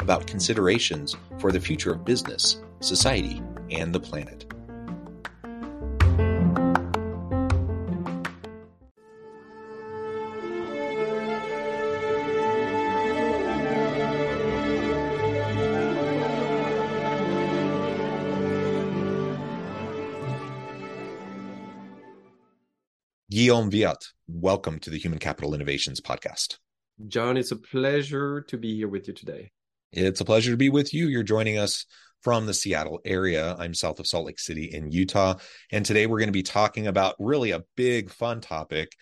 about considerations for the future of business, society, and the planet. Guillaume Wiatr, welcome to the Human Capital Innovations Podcast. John, it's a pleasure to be here with you today. It's a pleasure to be with you. You're joining us from the Seattle area. I'm south of Salt Lake City in Utah. And today we're going to be talking about really a big, fun topic,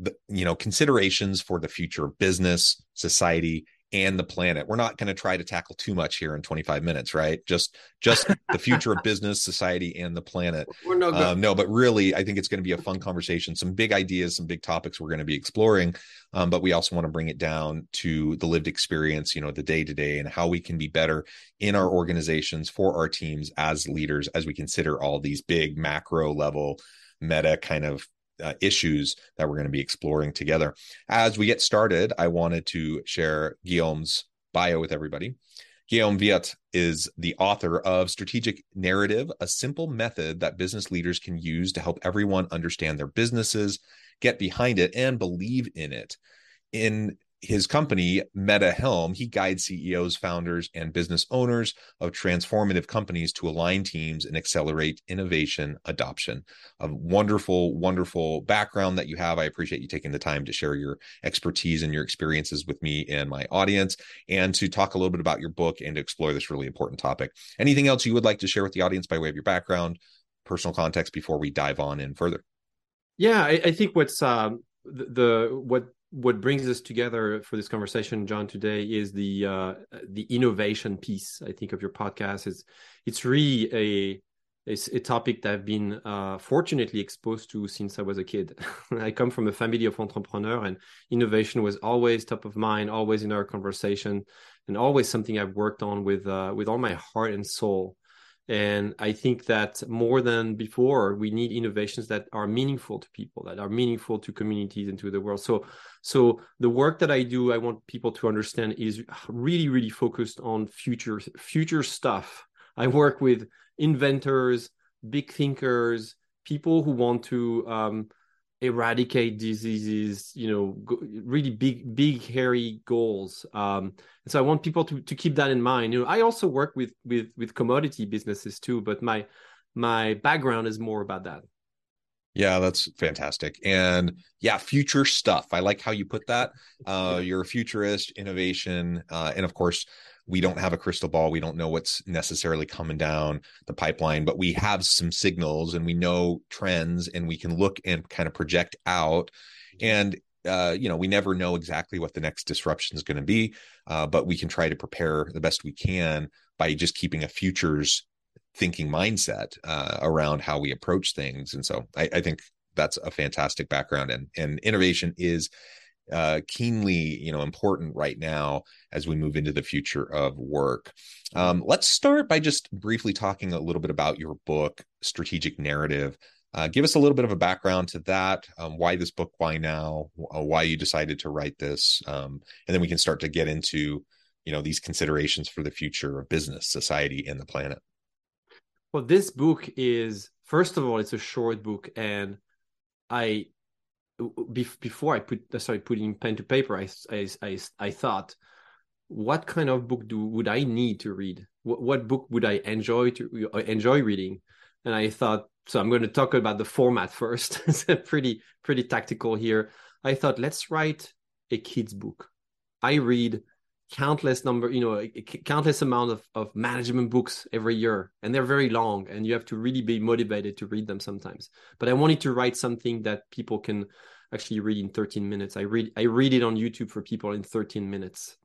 the, you know, considerations for the future of business, society, and the planet. We're not going to try to tackle too much here in 25 minutes, right? Just just the future of business, society, and the planet. We're no, um, no, but really, I think it's going to be a fun conversation. Some big ideas, some big topics we're going to be exploring, um, but we also want to bring it down to the lived experience, you know, the day to day, and how we can be better in our organizations for our teams as leaders as we consider all these big macro level meta kind of uh, issues that we're going to be exploring together. As we get started, I wanted to share Guillaume's bio with everybody. Guillaume Wiatr is the author of Strategic Narrative, a simple method that business leaders can use to help everyone understand their businesses, get behind it, and believe in it. In his company, MetaHelm, he guides CEOs, founders, and business owners of transformative companies to align teams and accelerate innovation adoption. A wonderful, wonderful background that you have. I appreciate you taking the time to share your expertise and your experiences with me and my audience, and to talk a little bit about your book and to explore this really important topic. Anything else you would like to share with the audience by way of your background, personal context before we dive on in further? Yeah, I, I think what's um, the, the what what brings us together for this conversation, John, today is the uh, the innovation piece. I think of your podcast. It's it's really a it's a topic that I've been uh, fortunately exposed to since I was a kid. I come from a family of entrepreneurs, and innovation was always top of mind, always in our conversation, and always something I've worked on with uh, with all my heart and soul. And I think that more than before, we need innovations that are meaningful to people, that are meaningful to communities and to the world. So, so the work that I do, I want people to understand is really, really focused on future, future stuff. I work with inventors, big thinkers, people who want to um, eradicate diseases you know really big big hairy goals. Um and so i want people to to keep that in mind. You know i also work with with with commodity businesses too but my my background is more about that yeah that's fantastic and yeah future stuff i like how you put that uh you're a futurist innovation uh and of course we don't have a crystal ball. We don't know what's necessarily coming down the pipeline, but we have some signals and we know trends and we can look and kind of project out. And uh, you know, we never know exactly what the next disruption is going to be, uh, but we can try to prepare the best we can by just keeping a futures thinking mindset uh, around how we approach things. And so I, I think that's a fantastic background and and innovation is uh, keenly you know important right now as we move into the future of work. Um, let's start by just briefly talking a little bit about your book strategic narrative. Uh, give us a little bit of a background to that um, why this book why now uh, why you decided to write this um, and then we can start to get into you know these considerations for the future of business society and the planet Well, this book is first of all, it's a short book, and I before I put uh, sorry putting pen to paper, I I I, I thought, what kind of book do would I need to read? What, what book would I enjoy to uh, enjoy reading? And I thought, so I'm going to talk about the format first. it's pretty pretty tactical here. I thought, let's write a kids book. I read countless number you know countless amount of, of management books every year and they're very long and you have to really be motivated to read them sometimes. But i wanted to write something that people can actually read in 13 minutes. I read i read it on youtube for people in 13 minutes.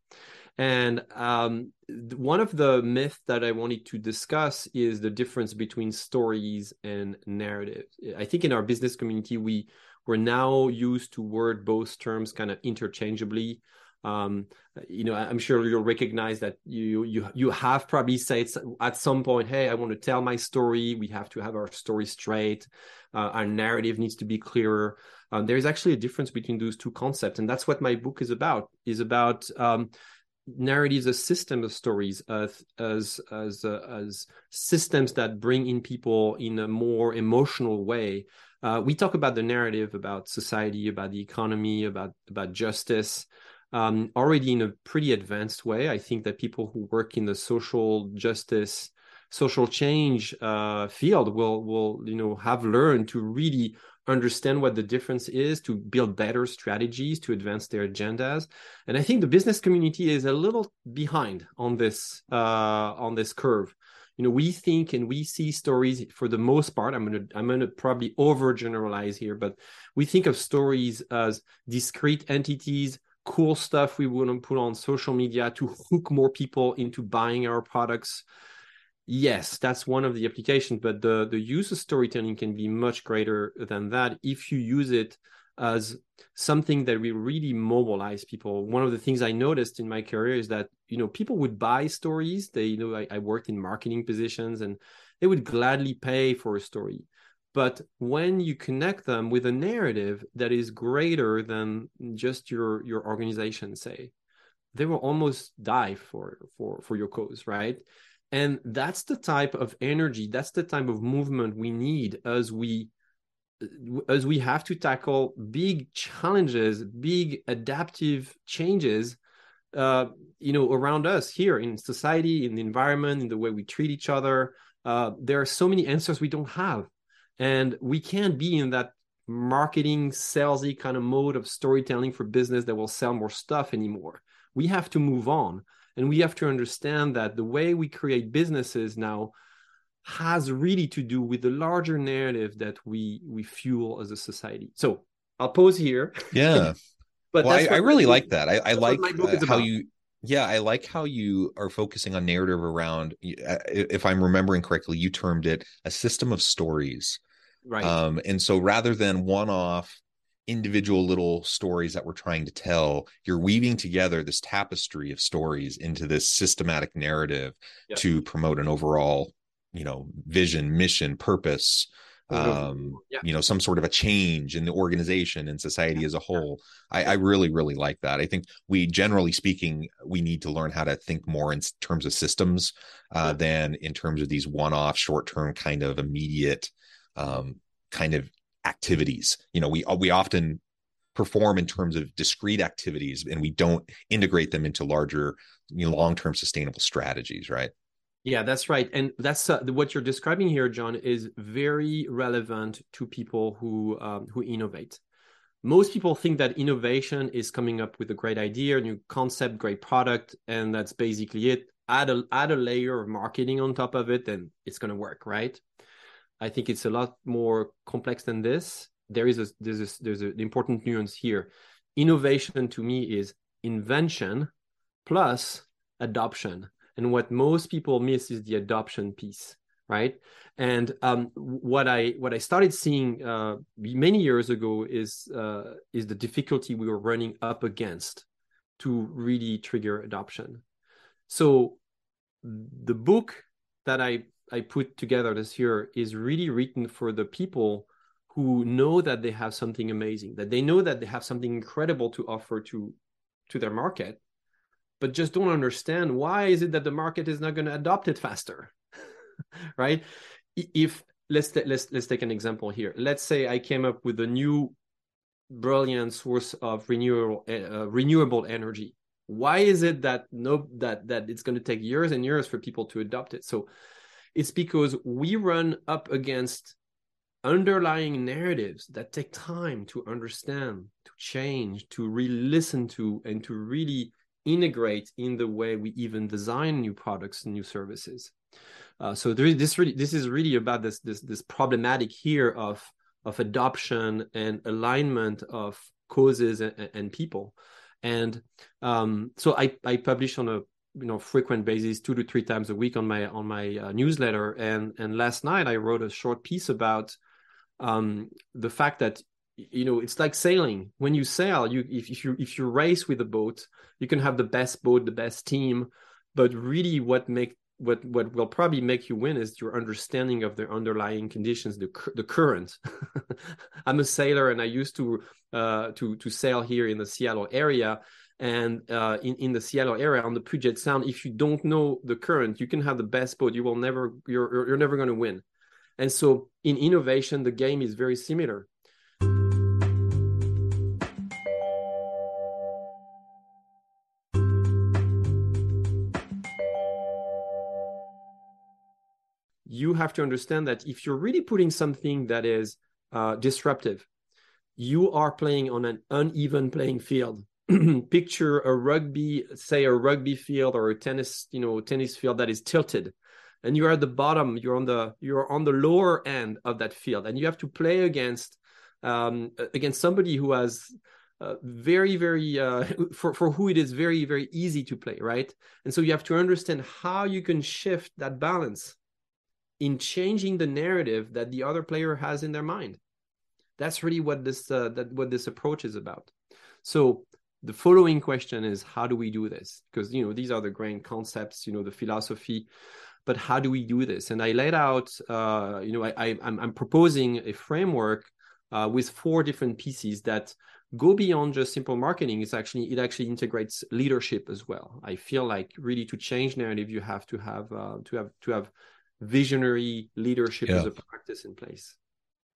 And um, one of the myths that i wanted to discuss is the difference between stories and narrative i think in our business community we we're now used to word both terms kind of interchangeably um, you know i'm sure you'll recognize that you you you have probably said at some point hey i want to tell my story. We have to have our story straight. Uh, our narrative needs to be clearer. Um, there is actually a difference between those two concepts and that's what my book is about is about um, narratives as system of stories as as as uh, as systems that bring in people in a more emotional way. Uh, we talk about the narrative about society about the economy about about justice um, already in a pretty advanced way. I think that people who work in the social justice, social change uh, field will will you know have learned to really understand what the difference is to build better strategies to advance their agendas and i think the business community is a little behind on this uh, on this curve you know we think and we see stories for the most part i'm to i'm to probably overgeneralize here but we think of stories as discrete entities cool stuff we want to put on social media to hook more people into buying our products. Yes that's one of the applications but the the use of storytelling can be much greater than that if you use it as something that will really mobilize people. One of the things i noticed in my career is that you know people would buy stories. They you know I, I worked in marketing positions and they would gladly pay for a story but when you connect them with a narrative that is greater than just your your organization say they will almost die for for for your cause right? And that's the type of energy that's the type of movement we need as we as we have to tackle big challenges big adaptive changes uh, you know around us here in society in the environment in the way we treat each other. Uh, there are so many answers we don't have and we can't be in that marketing, salesy kind of mode of storytelling for business that will sell more stuff anymore. We have to move on. And we have to understand that the way we create businesses now has really to do with the larger narrative that we we fuel as a society. So I'll pause here. Yeah. but well, I, I, really like that. I, I like uh, how you yeah, I like how you are focusing on narrative around uh, if I'm remembering correctly, you termed it a system of stories. Right. Um, and so rather than one off individual little stories that we're trying to tell, you're weaving together this tapestry of stories into this systematic narrative yep. to promote an overall, you know, vision, mission, purpose, um, yeah. you know, some sort of a change in the organization and society as a whole. I, I, really, really like that. I think we, generally speaking, we need to learn how to think more in terms of systems uh, yeah. than in terms of these one-off, short-term, kind of immediate um, kind of activities. You know, we we often perform in terms of discrete activities, and we don't integrate them into larger, you know, long-term sustainable strategies. Right. Yeah, that's right, and that's uh, what you're describing here, John, is very relevant to people who um, who innovate. Most people think that innovation is coming up with a great idea, a new concept, great product, and that's basically it. Add a add a layer of marketing on top of it, and it's going to work, right? I think it's a lot more complex than this. There is a there's a, there's an important nuance here. Innovation to me is invention plus adoption, and what most people miss is the adoption piece, right? And um, what I what I started seeing uh, many years ago is uh, is the difficulty we were running up against to really trigger adoption. So the book that I I put together this year is really written for the people who know that they have something amazing, that they know that they have something incredible to offer to to their market, but just don't understand why is it that the market is not going to adopt it faster, right? if let's let's let's take an example here. Let's say I came up with a new brilliant source of renewable uh, renewable energy. Why is it that no that that it's going to take years and years for people to adopt it? So it's because we run up against underlying narratives that take time to understand, to change, to re-listen to, and to really integrate in the way we even design new products and new services. Uh, so there is this really this is really about this this this problematic here of of adoption and alignment of causes and, and people. And um, so I I publish on a you know frequent basis two to three times a week on my on my uh, newsletter. And and last night i wrote a short piece about um, the fact that you know it's like sailing. When you sail you if, if you if you race with a boat you can have the best boat the best team. But really what make what what will probably make you win is your understanding of the underlying conditions the the current. I'm a sailor and i used to uh to to sail here in the seattle area and uh, in in the Seattle area on the Puget Sound, if you don't know the current, you can have the best boat. You will never you're you're never going to win. And so in innovation, the game is very similar. You have to understand that if you're really putting something that is uh, disruptive, you are playing on an uneven playing field. Picture a rugby, say a rugby field or a tennis, you know, tennis field that is tilted and you're at the bottom you're on the you're on the lower end of that field and you have to play against um, against somebody who has uh, very very uh, for, for who it is very very easy to play right? And so you have to understand how you can shift that balance in changing the narrative that the other player has in their mind. That's really what this uh, that what this approach is about. So the following question is how do we do this because you know these are the grand concepts you know the philosophy but how do we do this? And I laid out, uh, you know, I, am proposing a framework uh, with four different pieces that go beyond just simple marketing. It's actually it actually integrates leadership as well. I feel like really to change narrative, you have to have uh, to have to have visionary leadership yeah. as a practice in place.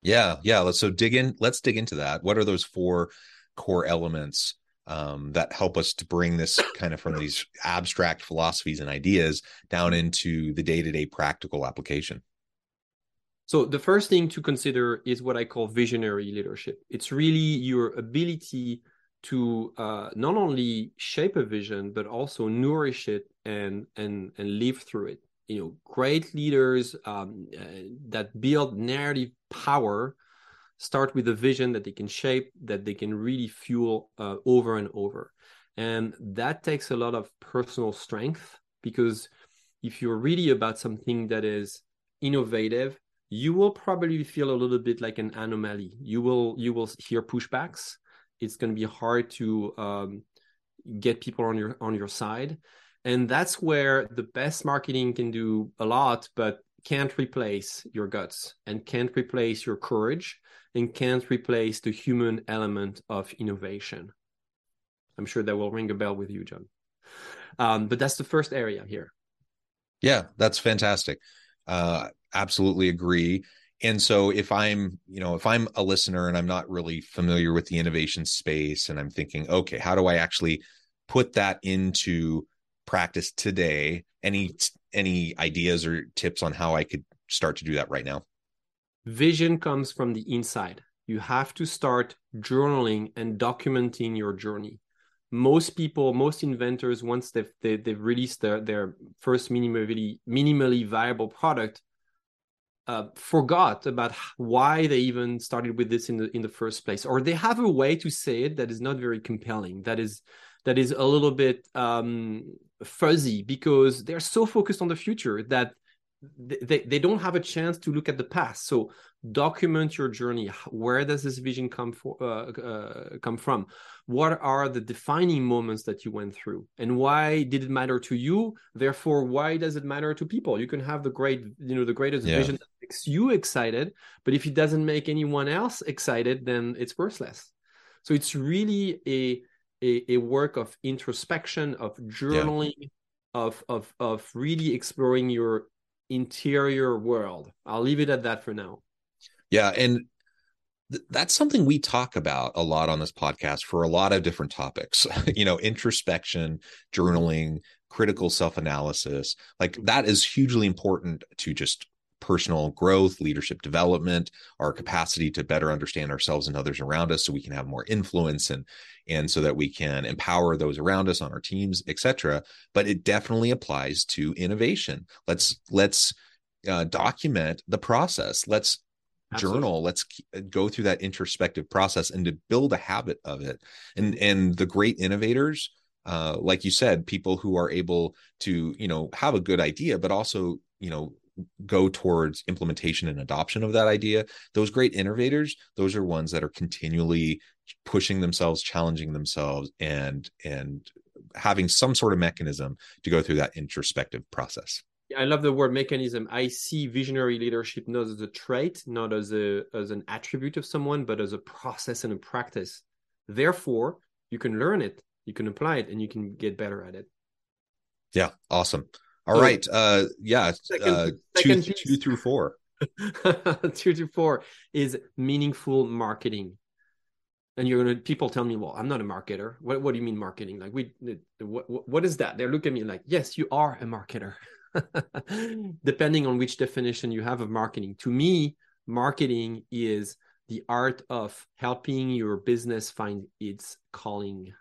Yeah, yeah. Let's so dig in. Let's dig into that. What are those four core elements um, that help us to bring this kind of from these abstract philosophies and ideas down into the day-to-day practical application. So the first thing to consider is what i call visionary leadership. It's really your ability to uh, not only shape a vision but also nourish it and and and live through it. You know great leaders um, uh, that build narrative power start with a vision that they can shape that they can really fuel uh, over and over. And that takes a lot of personal strength because if you're really about something that is innovative you will probably feel a little bit like an anomaly. You will you will hear pushbacks. It's going to be hard to um, get people on your on your side. And that's where the best marketing can do a lot but can't replace your guts and can't replace your courage and can't replace the human element of innovation. I'm sure that will ring a bell with you, John. Um, but that's the first area here. Yeah, that's fantastic. Uh, absolutely agree. And so if I'm, you know, if I'm a listener and I'm not really familiar with the innovation space and I'm thinking, okay, how do I actually put that into practice today? Any any ideas or tips on how I could start to do that right now? Vision comes from the inside. You have to start journaling and documenting your journey. Most people, most inventors, once they've they, have they have released their, their first minimally minimally viable product, uh, forgot about why they even started with this in the in the first place, or they have a way to say it that is not very compelling. That is that is a little bit um, fuzzy because they're so focused on the future that they, they don't have a chance to look at the past. So document your journey. Where does this vision come for uh, uh, come from? What are the defining moments that you went through? And why did it matter to you? Therefore why does it matter to people? You can have the great you know the greatest yeah. vision that makes you excited but if it doesn't make anyone else excited then it's worthless. So it's really a a, a work of introspection of journaling yeah. of of of really exploring your interior world. I'll leave it at that for now. Yeah, and th- that's something we talk about a lot on this podcast for a lot of different topics. you know, introspection, journaling, critical self-analysis. Like that is hugely important to just personal growth, leadership development, our capacity to better understand ourselves and others around us so we can have more influence and and so that we can empower those around us on our teams, etc. But it definitely applies to innovation. Let's let's uh, document the process. Let's Absolutely. journal let's go through that introspective process and to build a habit of it and and the great innovators uh, like you said people who are able to you know have a good idea but also you know go towards implementation and adoption of that idea those great innovators those are ones that are continually pushing themselves challenging themselves and and having some sort of mechanism to go through that introspective process I love the word mechanism. I see visionary leadership not as a trait, not as a as an attribute of someone, but as a process and a practice. Therefore, you can learn it, you can apply it, and you can get better at it. Yeah, awesome. All right. Uh, yeah. Second, uh, second two, two through four. two to four is meaningful marketing. And you're gonna people tell me, well, I'm not a marketer. What what do you mean marketing? Like we what what is that? They look at me like, yes, you are a marketer. Depending on which definition you have of marketing. To me, marketing is the art of helping your business find its calling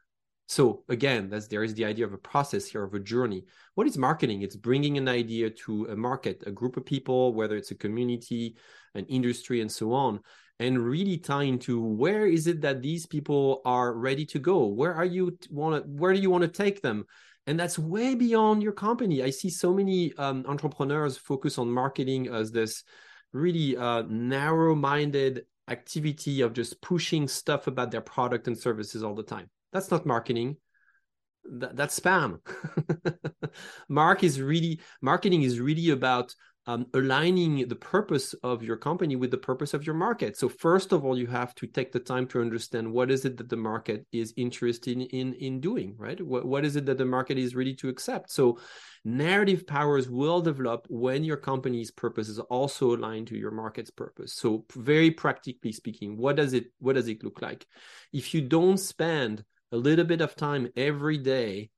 so again, there is the idea of a process here of a journey. What is marketing? It's bringing an idea to a market, a group of people, whether it's a community, an industry, and so on, and really tying to where is it that these people are ready to go? Where are you want to? Where do you want to take them? And that's way beyond your company. I see so many um, entrepreneurs focus on marketing as this really uh, narrow-minded activity of just pushing stuff about their product and services all the time that's not marketing. That, that's spam. Mark is really marketing is really about um, aligning the purpose of your company with the purpose of your market. So first of all, you have to take the time to understand what is it that the market is interested in in doing, right? What, what is it that the market is ready to accept? So narrative powers will develop when your company's purpose is also aligned to your market's purpose. So very practically speaking, what does it what does it look like? If you don't spend a little bit of time every day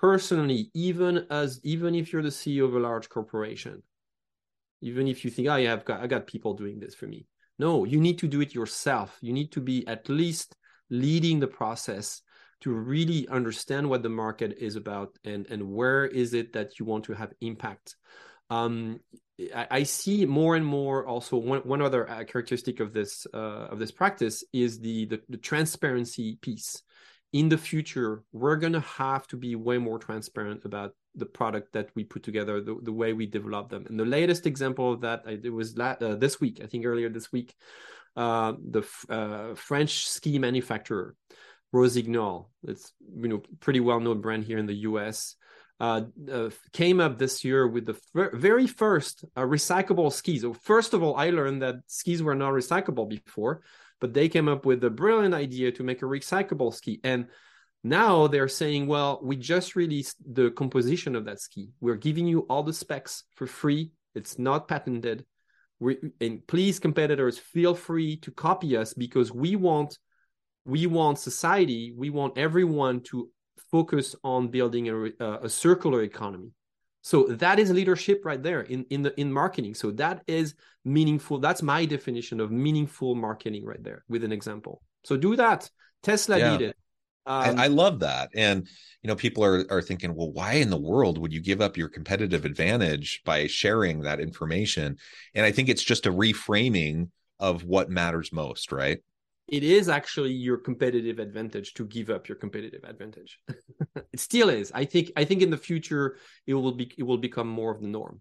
personally even as even if you're the ceo of a large corporation even if you think oh yeah i've got i got people doing this for me. No you need to do it yourself. You need to be at least leading the process to really understand what the market is about and and where is it that you want to have impact. Um, I, I, see more and more also one, one other uh, characteristic of this uh, of this practice is the, the the transparency piece in the future, we're going to have to be way more transparent about the product that we put together, the, the way we develop them. And the latest example of that, it was uh, this week, I think earlier this week, uh, the uh, French ski manufacturer, Rossignol, it's you know pretty well known brand here in the U.S. Uh, uh, came up this year with the very first uh, recyclable skis. So first of all, I learned that skis were not recyclable before but they came up with a brilliant idea to make a recyclable ski. And now they're saying, well, we just released the composition of that ski. We're giving you all the specs for free. It's not patented. We, and please, competitors, feel free to copy us because we want we want society, we want everyone to focus on building a, a circular economy. So that is leadership right there in in the in marketing. So that is meaningful. That's my definition of meaningful marketing right there with an example. So do that. Tesla yeah. did it. Um, I, I, love that. And you know, people are are thinking, well, why in the world would you give up your competitive advantage by sharing that information? And I think it's just a reframing of what matters most, right? It is actually your competitive advantage to give up your competitive advantage. It still is. I think i think in the future it will be it will become more of the norm.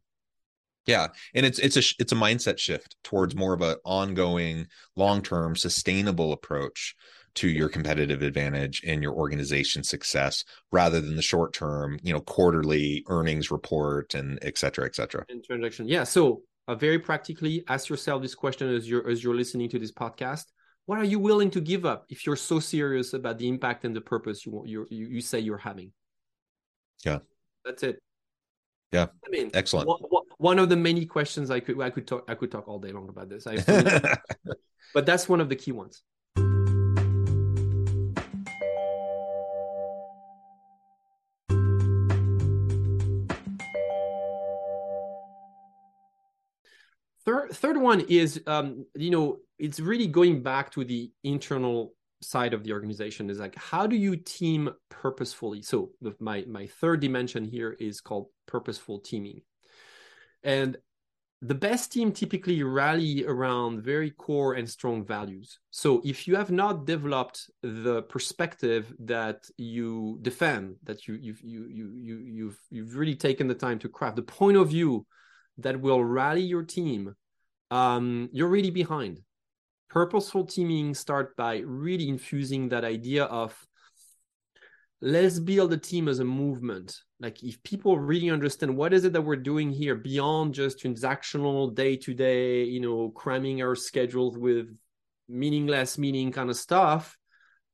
Yeah. And it's it's a it's a mindset shift towards more of an ongoing long-term sustainable approach to your competitive advantage and your organization success rather than the short term you know quarterly earnings report and et cetera et cetera. And transaction. Yeah. So uh, very practically ask yourself this question as you're as you're listening to this podcast what are you willing to give up if you're so serious about the impact and the purpose you you you say you're having? Yeah. That's it. Yeah. I mean excellent. what, one of the many questions I could I could talk I could talk all day long about this. but that's one of the key ones. Third, third one is, um, you know, it's really going back to the internal side of the organization. Is like, how do you team purposefully? So, my my third dimension here is called purposeful teaming, and the best team typically rally around very core and strong values. So, if you have not developed the perspective that you defend, that you you've you you you you've you've really taken the time to craft the point of view that will rally your team, um, you're really behind. Purposeful teaming start by really infusing that idea of let's build a team as a movement. Like if people really understand what is it that we're doing here beyond just transactional day to day, you know, cramming our schedules with meaningless meaning kind of stuff,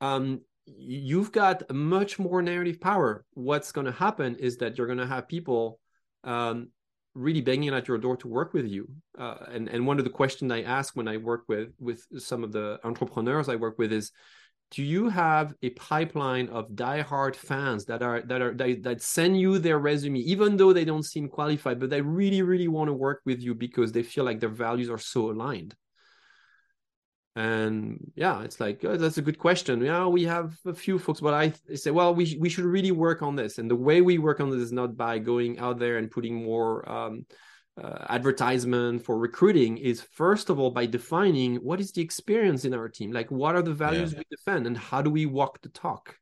um, you've got much more narrative power. What's going to happen is that you're going to have people um, really banging at your door to work with you. Uh, and and one of the questions I ask when I work with with some of the entrepreneurs I work with is, do you have a pipeline of diehard fans that are that are that, that send you their resume even though they don't seem qualified, but they really really want to work with you because they feel like their values are so aligned and yeah it's like oh, that's a good question. Yeah we have a few folks but I, I say well we, we should really work on this. And the way we work on this is not by going out there and putting more um, uh, advertisement for recruiting. Is first of all by defining what is the experience in our team? Like what are the values yeah. we defend and how do we walk the talk?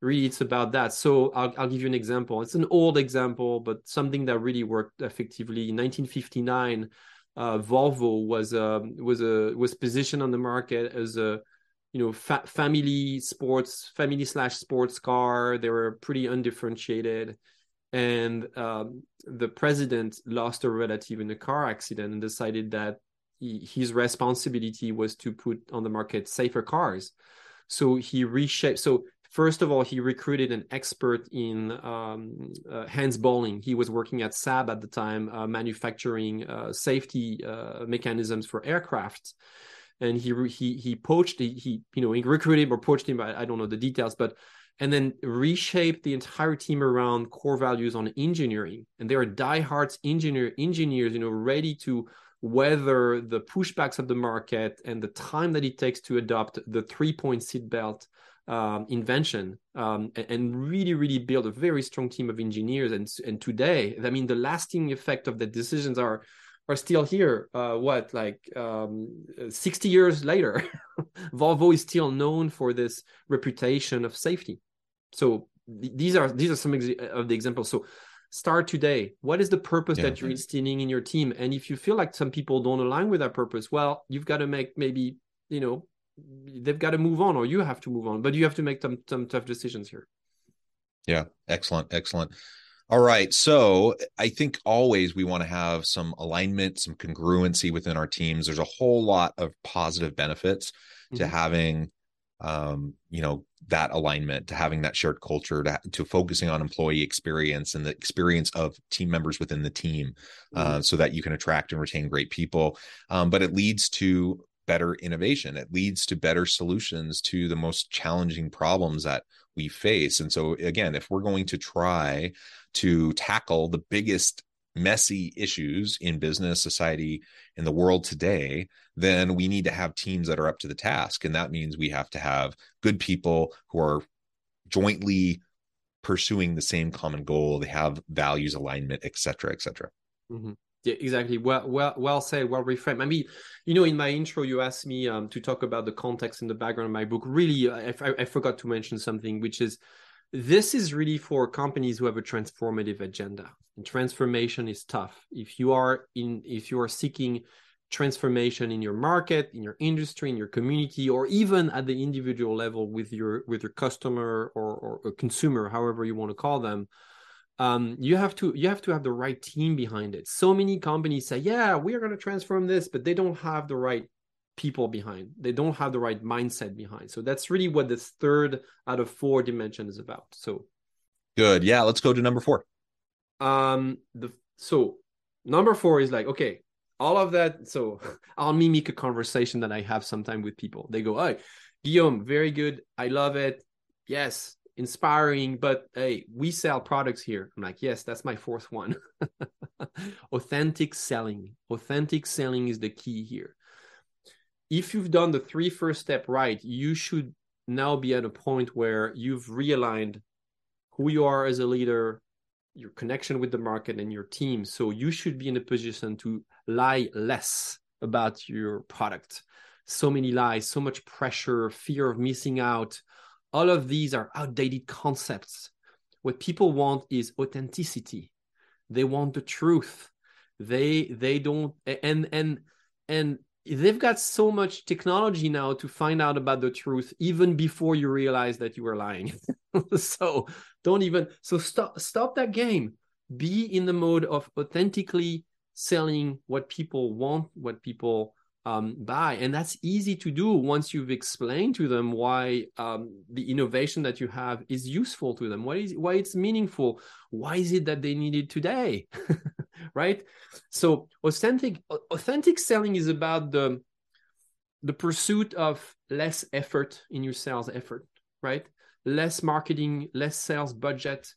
Really it's about that. So I'll, I'll give you an example. It's an old example but something that really worked effectively in 1959 uh, Volvo was a um, was a was positioned on the market as a you know fa- family sports family slash sports car. They were pretty undifferentiated, and um, the president lost a relative in a car accident and decided that his responsibility was to put on the market safer cars. So he reshaped. So First of all, he recruited an expert in um, uh, Hans Bolling. He was working at Saab at the time, uh, manufacturing uh, safety uh, mechanisms for aircraft. And he he he poached he, he you know he recruited or poached him. I, I don't know the details, but and then reshaped the entire team around core values on engineering. And they are diehards engineer engineers, you know, ready to weather the pushbacks of the market and the time that it takes to adopt the three-point seat belt um, invention um, and, and, really, really build a very strong team of engineers. And and today, I mean, the lasting effect of the decisions are are still here. Uh, what like um, sixty years later, Volvo is still known for this reputation of safety. So th- these are these are some ex- of the examples. So start today. What is the purpose yeah. that you're instilling in your team? And if you feel like some people don't align with that purpose, well, you've got to make maybe you know they've got to move on or you have to move on but you have to make some some tough decisions here yeah excellent excellent all right so i think always we want to have some alignment some congruency within our teams there's a whole lot of positive benefits mm-hmm. to having um you know that alignment to having that shared culture to, to focusing on employee experience and the experience of team members within the team uh, mm-hmm. uh, so that you can attract and retain great people um, but it leads to better innovation. It leads to better solutions to the most challenging problems that we face. And so, again, if we're going to try to tackle the biggest messy issues in business, society, in the world today, then we need to have teams that are up to the task. And that means we have to have good people who are jointly pursuing the same common goal. They have values alignment, et cetera, et cetera. Mm-hmm. Yeah, exactly. Well, well, well said. Well reframed. I mean, you know, in my intro, you asked me um, to talk about the context and the background of my book. Really, I, I, I forgot to mention something, which is this is really for companies who have a transformative agenda. And transformation is tough. If you are in, if you are seeking transformation in your market, in your industry, in your community, or even at the individual level with your with your customer or, or, or consumer, however you want to call them um, you have to you have to have the right team behind it. So many companies say, "Yeah, we are going to transform this," but they don't have the right people behind. They don't have the right mindset behind. So that's really what this third out of four dimension is about. So good. Yeah, let's go to number four. Um, the so number four is like okay all of that so i'll mimic a conversation that i have sometime with people they go hey guillaume very good i love it yes inspiring but hey we sell products here. I'm like yes that's my fourth one. Authentic selling. Authentic selling is the key here. If you've done the three first step right you should now be at a point where you've realigned who you are as a leader your connection with the market and your team. So you should be in a position to lie less about your product. So many lies so much pressure fear of missing out all of these are outdated concepts. What people want is authenticity. They want the truth. They they don't and and and they've got so much technology now to find out about the truth even before you realize that you were lying. So don't even so stop stop that game. Be in the mode of authentically selling what people want what people um, buy. And that's easy to do once you've explained to them why um, the innovation that you have is useful to them, why, is, why it's meaningful, why is it that they need it today, right? So authentic authentic selling is about the the pursuit of less effort in your sales effort, right? Less marketing, less sales budget.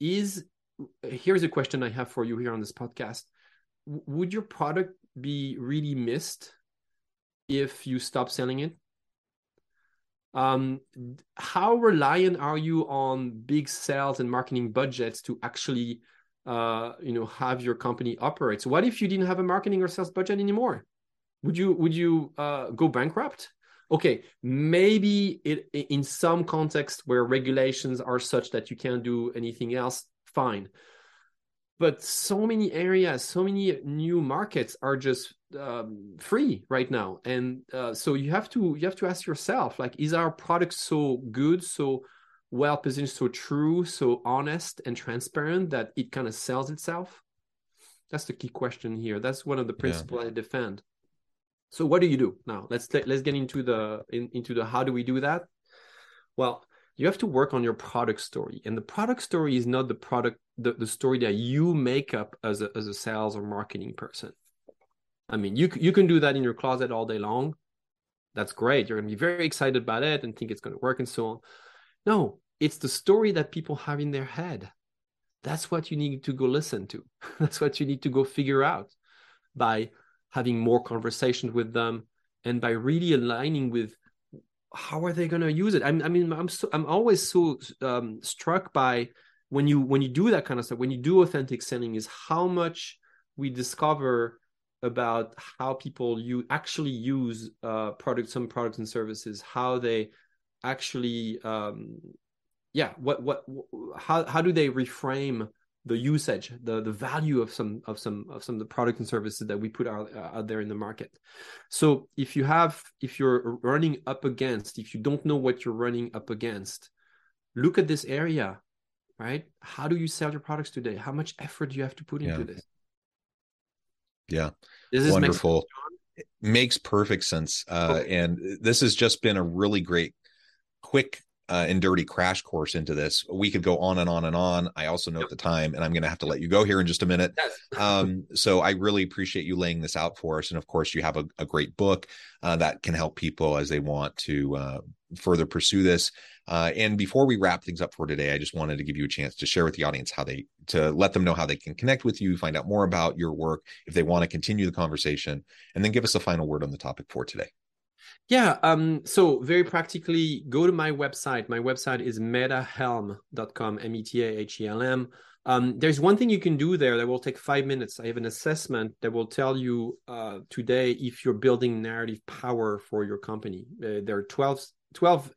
Is here's a question I have for you here on this podcast. Would your product be really missed if you stop selling it? Um, how reliant are you on big sales and marketing budgets to actually, uh, you know, have your company operate? So what if you didn't have a marketing or sales budget anymore? Would you would you uh, go bankrupt? Okay, maybe it in some context where regulations are such that you can't do anything else, fine but so many areas so many new markets are just um, free right now. And uh, so you have to you have to ask yourself like is our product so good so well positioned so true so honest and transparent that it kind of sells itself? That's the key question here. That's one of the principles yeah. i defend. So what do you do? Now let's let's get into the in, into the how do we do that? Well you have to work on your product story and the product story is not the product the, the story that you make up as a, as a sales or marketing person. I mean you, you can do that in your closet all day long. That's great. You're going to be very excited about it and think it's going to work and so on. No it's the story that people have in their head. That's what you need to go listen to. That's what you need to go figure out by having more conversations with them and by really aligning with how are they going to use it? I mean, I mean, I'm so, I'm always so um, struck by when you when you do that kind of stuff. When you do authentic selling, is how much we discover about how people you actually use uh, products, some products and services, how they actually, um, yeah, what what how how do they reframe the usage the the value of some of some of some of the products and services that we put out, uh, out there in the market. So if you have if you're running up against if you don't know what you're running up against look at this area right? How do you sell your products today? How much effort do you have to put into this? Yeah. This is wonderful. It makes perfect sense uh, okay. and this has just been a really great quick uh, and dirty crash course into this. We could go on and on and on. I also note yep. the time, and I'm going to have to let you go here in just a minute. Yes. um, so I really appreciate you laying this out for us. And of course, you have a, a great book uh, that can help people as they want to uh, further pursue this. Uh, and before we wrap things up for today, I just wanted to give you a chance to share with the audience how they to let them know how they can connect with you, find out more about your work if they want to continue the conversation, and then give us a final word on the topic for today. Yeah. Um, so very practically, go to my website. My website is metahelm.com, M-E-T-A-H-E-L-M. Um, there's one thing you can do there that will take five minutes. I have an assessment that will tell you uh, today if you're building narrative power for your company. Uh, there are 12, 12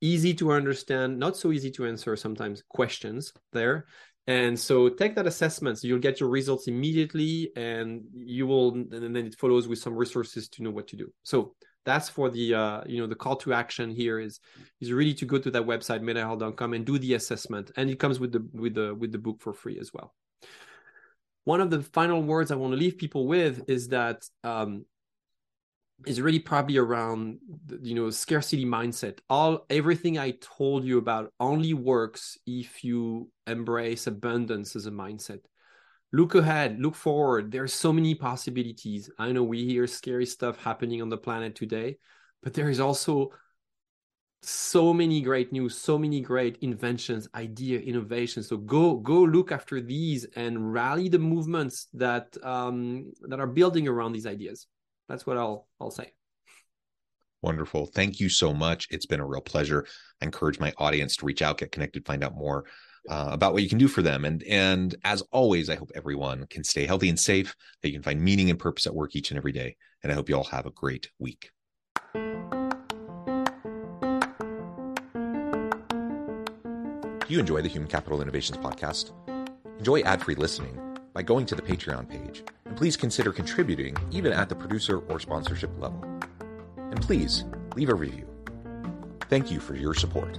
easy to understand, not so easy to answer sometimes questions there. And so take that assessment. So you'll get your results immediately and you will, and then it follows with some resources to know what to do. So that's for the uh, you know the call to action here is is really to go to that website metahelm.com and do the assessment. And it comes with the with the with the book for free as well. One of the final words i want to leave people with is that um, is really probably around you know scarcity mindset. All everything i told you about only works if you embrace abundance as a mindset look ahead, look forward. There's so many possibilities. I know we hear scary stuff happening on the planet today, but there is also so many great news, so many great inventions, idea, innovation. So go go look after these and rally the movements that um, that are building around these ideas. That's what I'll I'll say. Wonderful. Thank you so much. It's been a real pleasure. I encourage my audience to reach out, get connected, find out more uh, about what you can do for them. And and as always, I hope everyone can stay healthy and safe. That you can find meaning and purpose at work each and every day. And I hope you all have a great week. Do you enjoy the Human Capital Innovations podcast? Enjoy ad free listening by going to the Patreon page, and please consider contributing even at the producer or sponsorship level. And please leave a review. Thank you for your support.